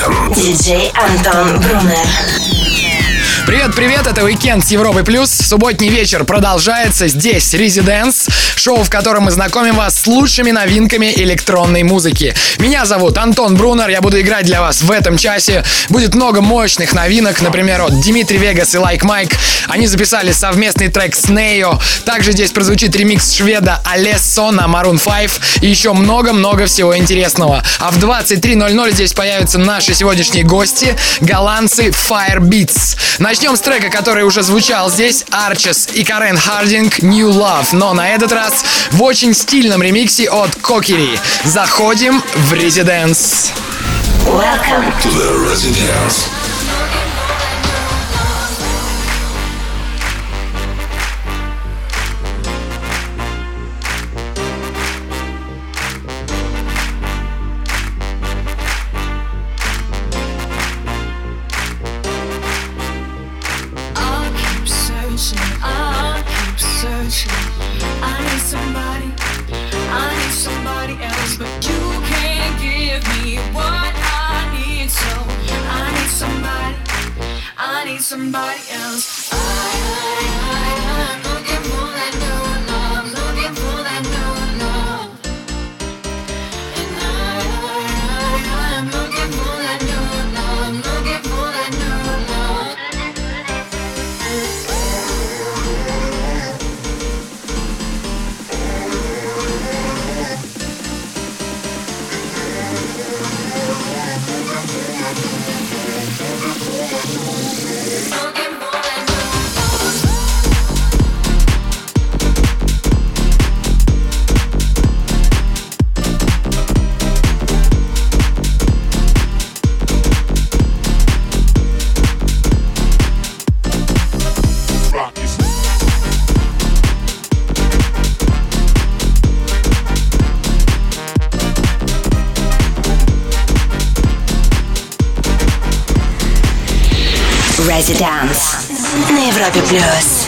DJ Anton Brunner. Антон Брунер. Привет, привет, это Уикенд с Европой Плюс. Субботний вечер продолжается здесь, ResiDANCE, шоу, в котором мы знакомим вас с лучшими новинками электронной музыки. Меня зовут Антон Брунер, я буду играть для вас в этом часе. Будет много мощных новинок, например, от Dimitri Vegas и Like Mike. Они записали совместный трек с Ne-Yo. Также здесь прозвучит ремикс шведа Алессо на Maroon 5 и еще много-много всего интересного. А в 23.00 здесь появятся наши сегодняшние гости, голландцы Firebeatz. Начнем с трека, который уже звучал здесь, Арчес и Карен Хардинг New Love, но на этот раз в очень стильном ремиксе от Кокери. Заходим в Резиденс. Welcome. to the Residence. Somebody else. Residence. На Европе+. плюс.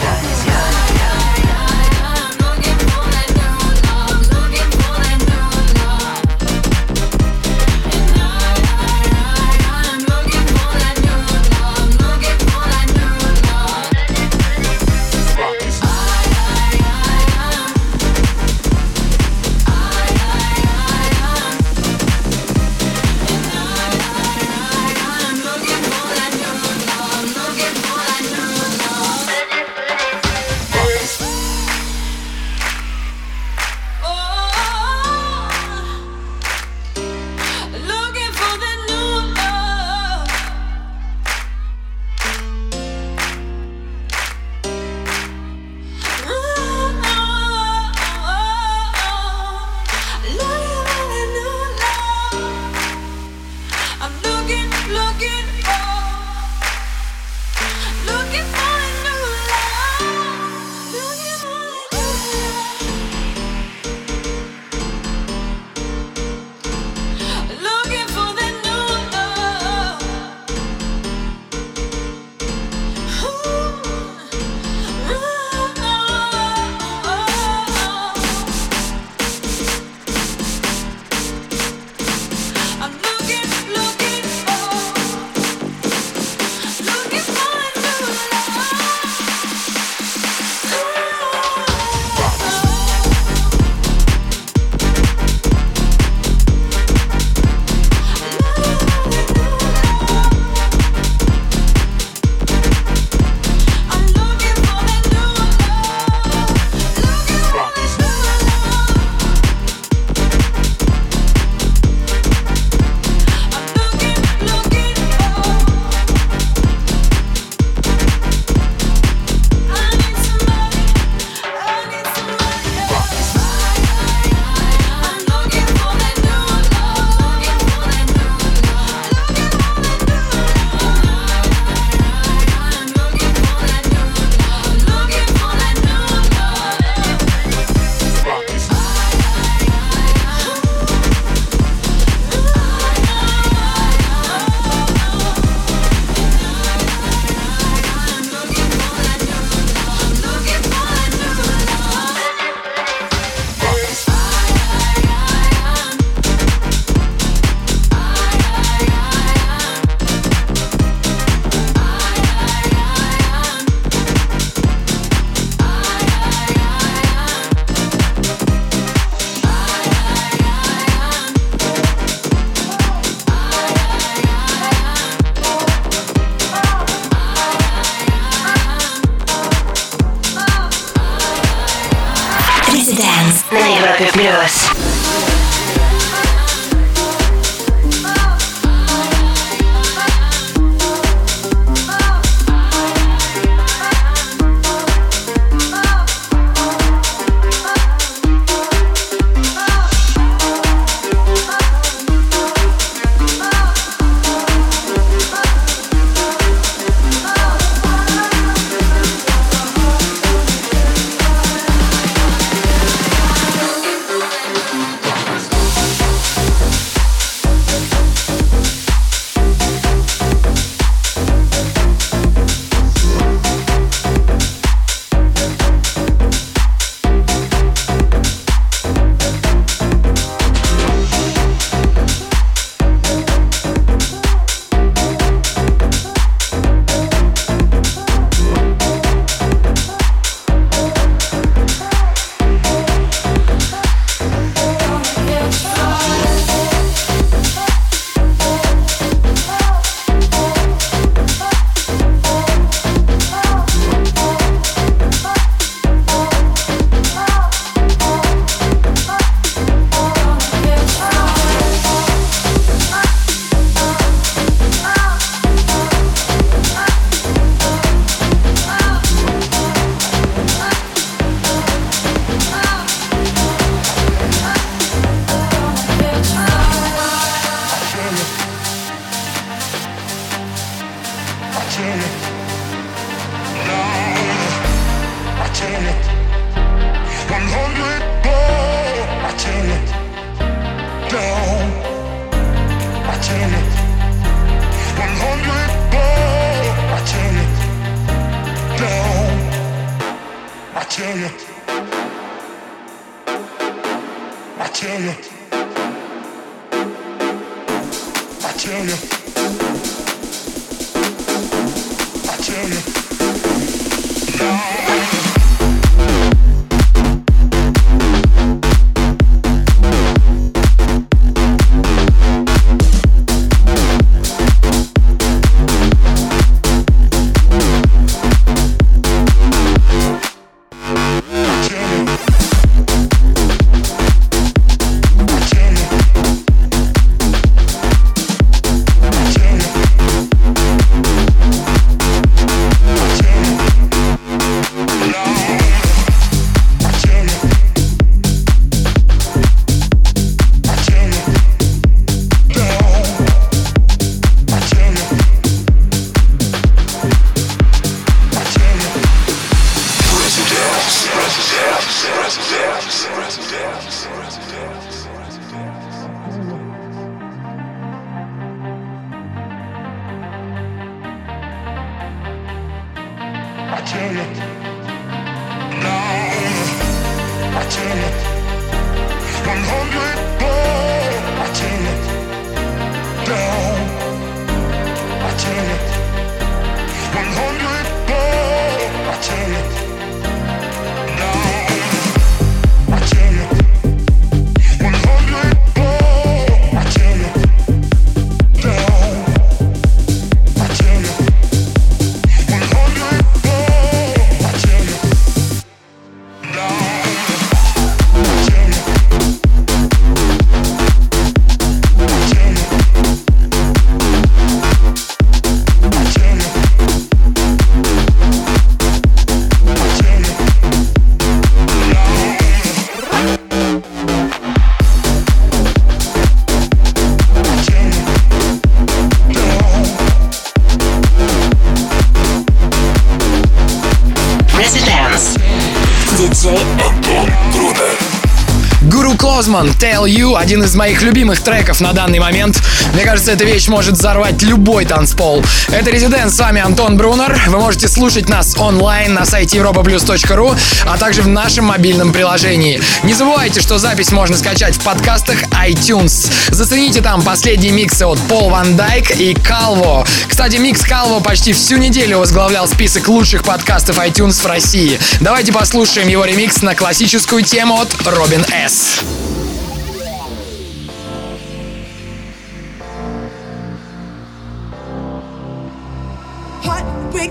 Козман, Tell You, один из моих любимых треков на данный момент. Мне кажется, эта вещь может взорвать любой танцпол. Это Резидент, с вами Антон Брунер. Вы можете слушать нас онлайн на сайте europaplus.ru, а также в нашем мобильном приложении. Не забывайте, что запись можно скачать в подкастах iTunes. Зацените там последние миксы от Пол Ван Дайк и Калво. Кстати, микс Калво почти всю неделю возглавлял список лучших подкастов iTunes в России. Давайте послушаем его ремикс на классическую тему от Робин С.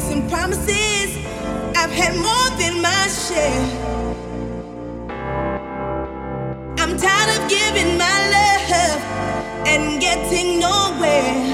mistakes and promises. I've had more than my share. I'm tired of giving my love and getting nowhere.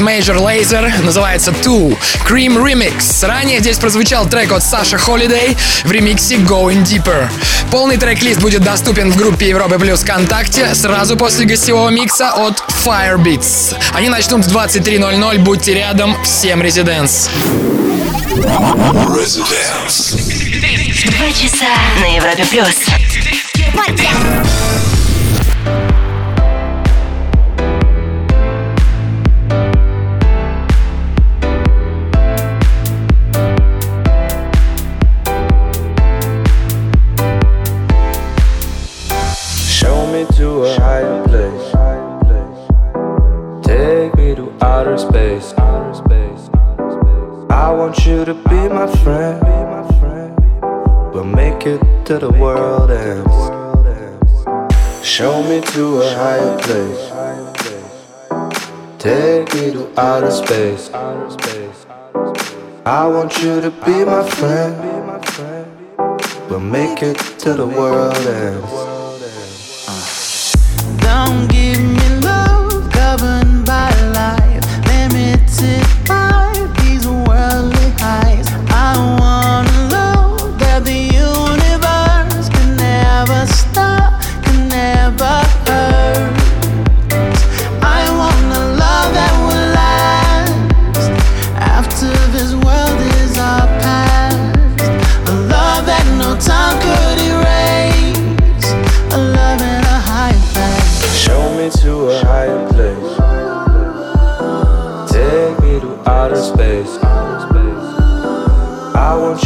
Major Laser называется Two Cream Remix. Ранее здесь прозвучал трек от Саша Holiday в ремиксе Going Deeper. Полный трек-лист будет доступен в группе Европы Плюс ВКонтакте сразу после гостевого микса от Firebeats. Они начнут в 23.00, будьте рядом, всем резиденс. Два часа на Европе Плюс. place. Take me to outer space. I want you to be my friend. We'll make it till the world ends.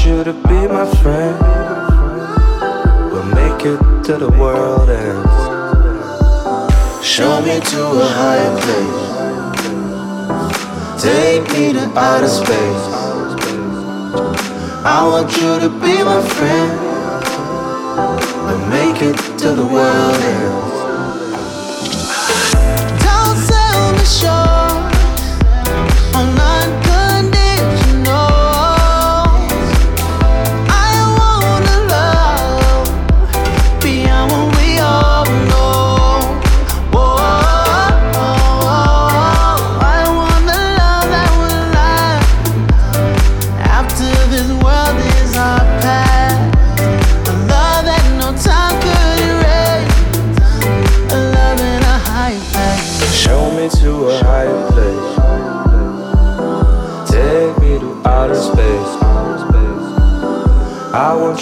you to be my friend. We'll make it till the world ends. Show me to a higher place. Take me to outer space. I want you to be my friend. We'll make it till the world ends. Don't sell me short. Online.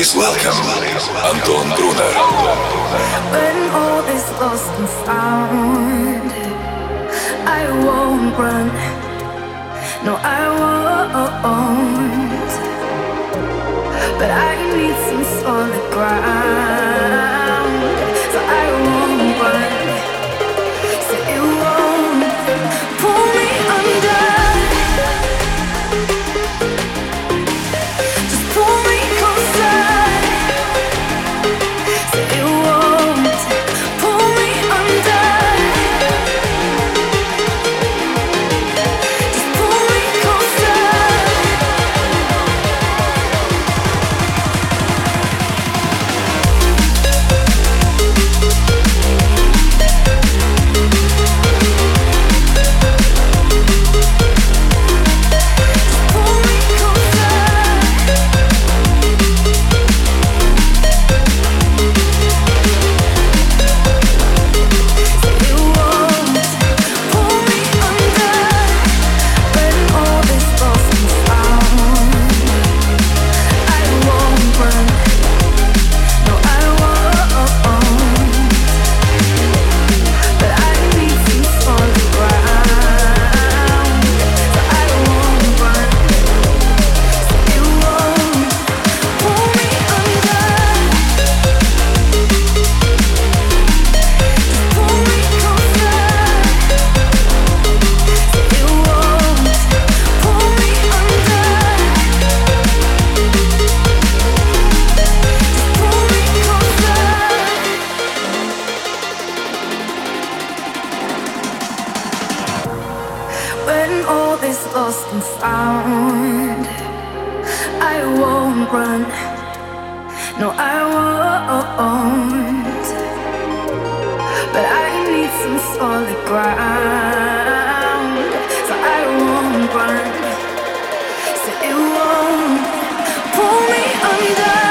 Please welcome Anton Brunner. When all is lost and found, I won't run. No, I won't. But I need some solid ground. been found. I won't run. No, I won't. But I need some solid ground. So I won't run. So it won't pull me under.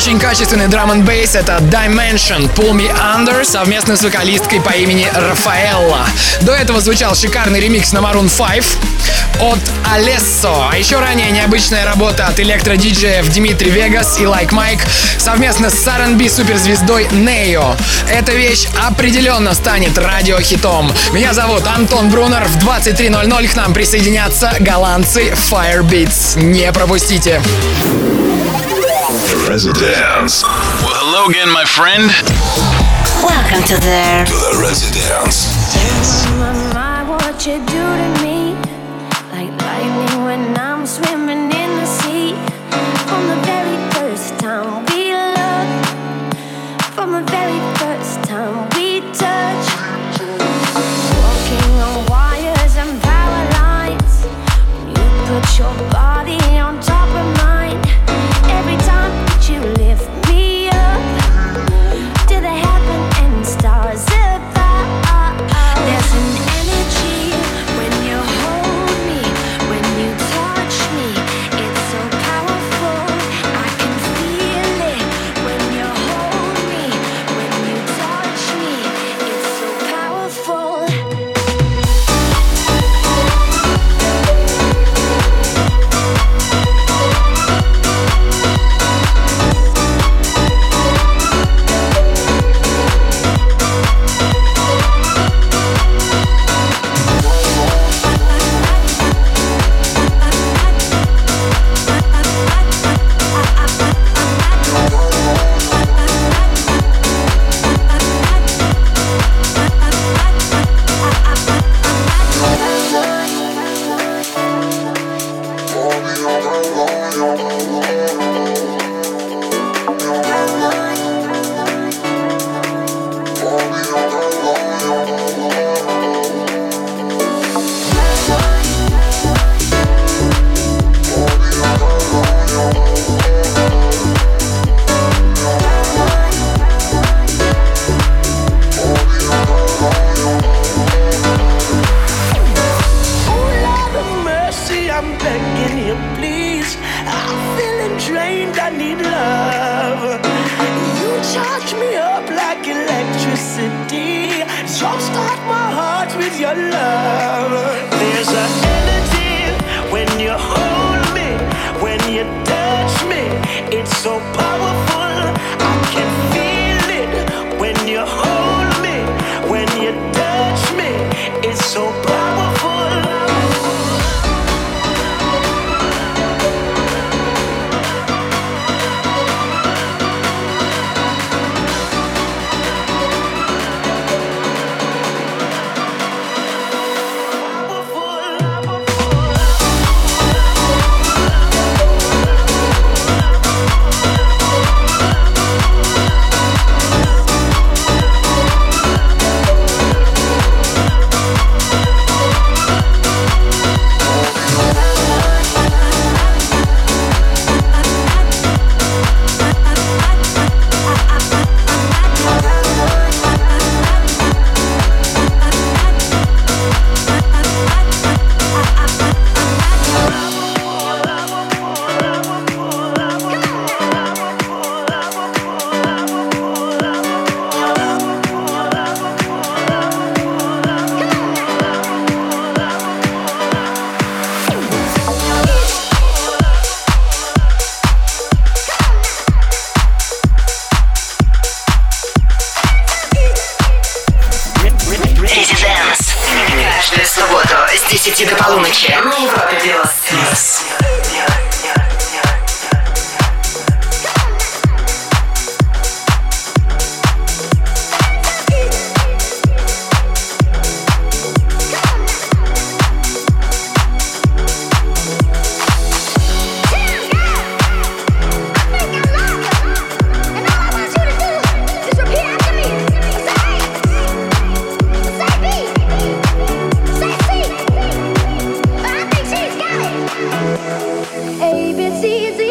Очень качественный драм н бейс это Dimension Pull Me Under совместно с вокалисткой по имени Рафаэлла. До этого звучал шикарный ремикс на Maroon 5 от Алессо. А еще ранее необычная работа от электродиджеев Дмитрий Вегас и Like Mike совместно с R&B суперзвездой Нео. Эта вещь определенно станет радиохитом. Меня зовут Антон Брунер. В 23.00 к нам присоединятся голландцы Firebeats. Не пропустите. Residence. Well, hello again, my friend. Welcome to the To the residence. My, ABCD.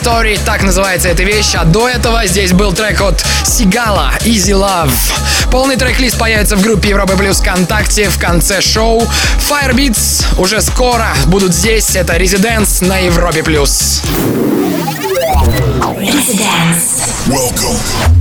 Story, так называется эта вещь. А до этого здесь был трек от Сигала, Easy Love. Полный трек-лист появится в группе Европы Плюс ВКонтакте в конце шоу. Firebeats уже скоро будут здесь. Это Residence на Европе Плюс. Residence. Welcome.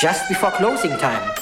Just before closing time.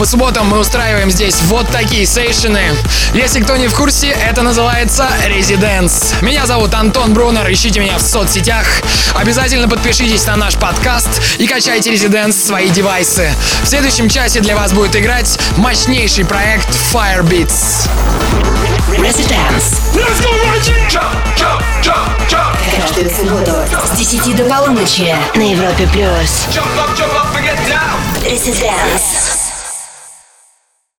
По субботам мы устраиваем здесь вот такие сейшены. Если кто не в курсе, это называется Резиденс. Меня зовут Антон Брунер. Ищите меня в соцсетях. Обязательно подпишитесь на наш подкаст и качайте Резиденс в свои девайсы. В следующем часе для вас будет играть мощнейший проект Firebeats. Residence. Каждую субботу с 10 до полуночи на Европе плюс. Residence.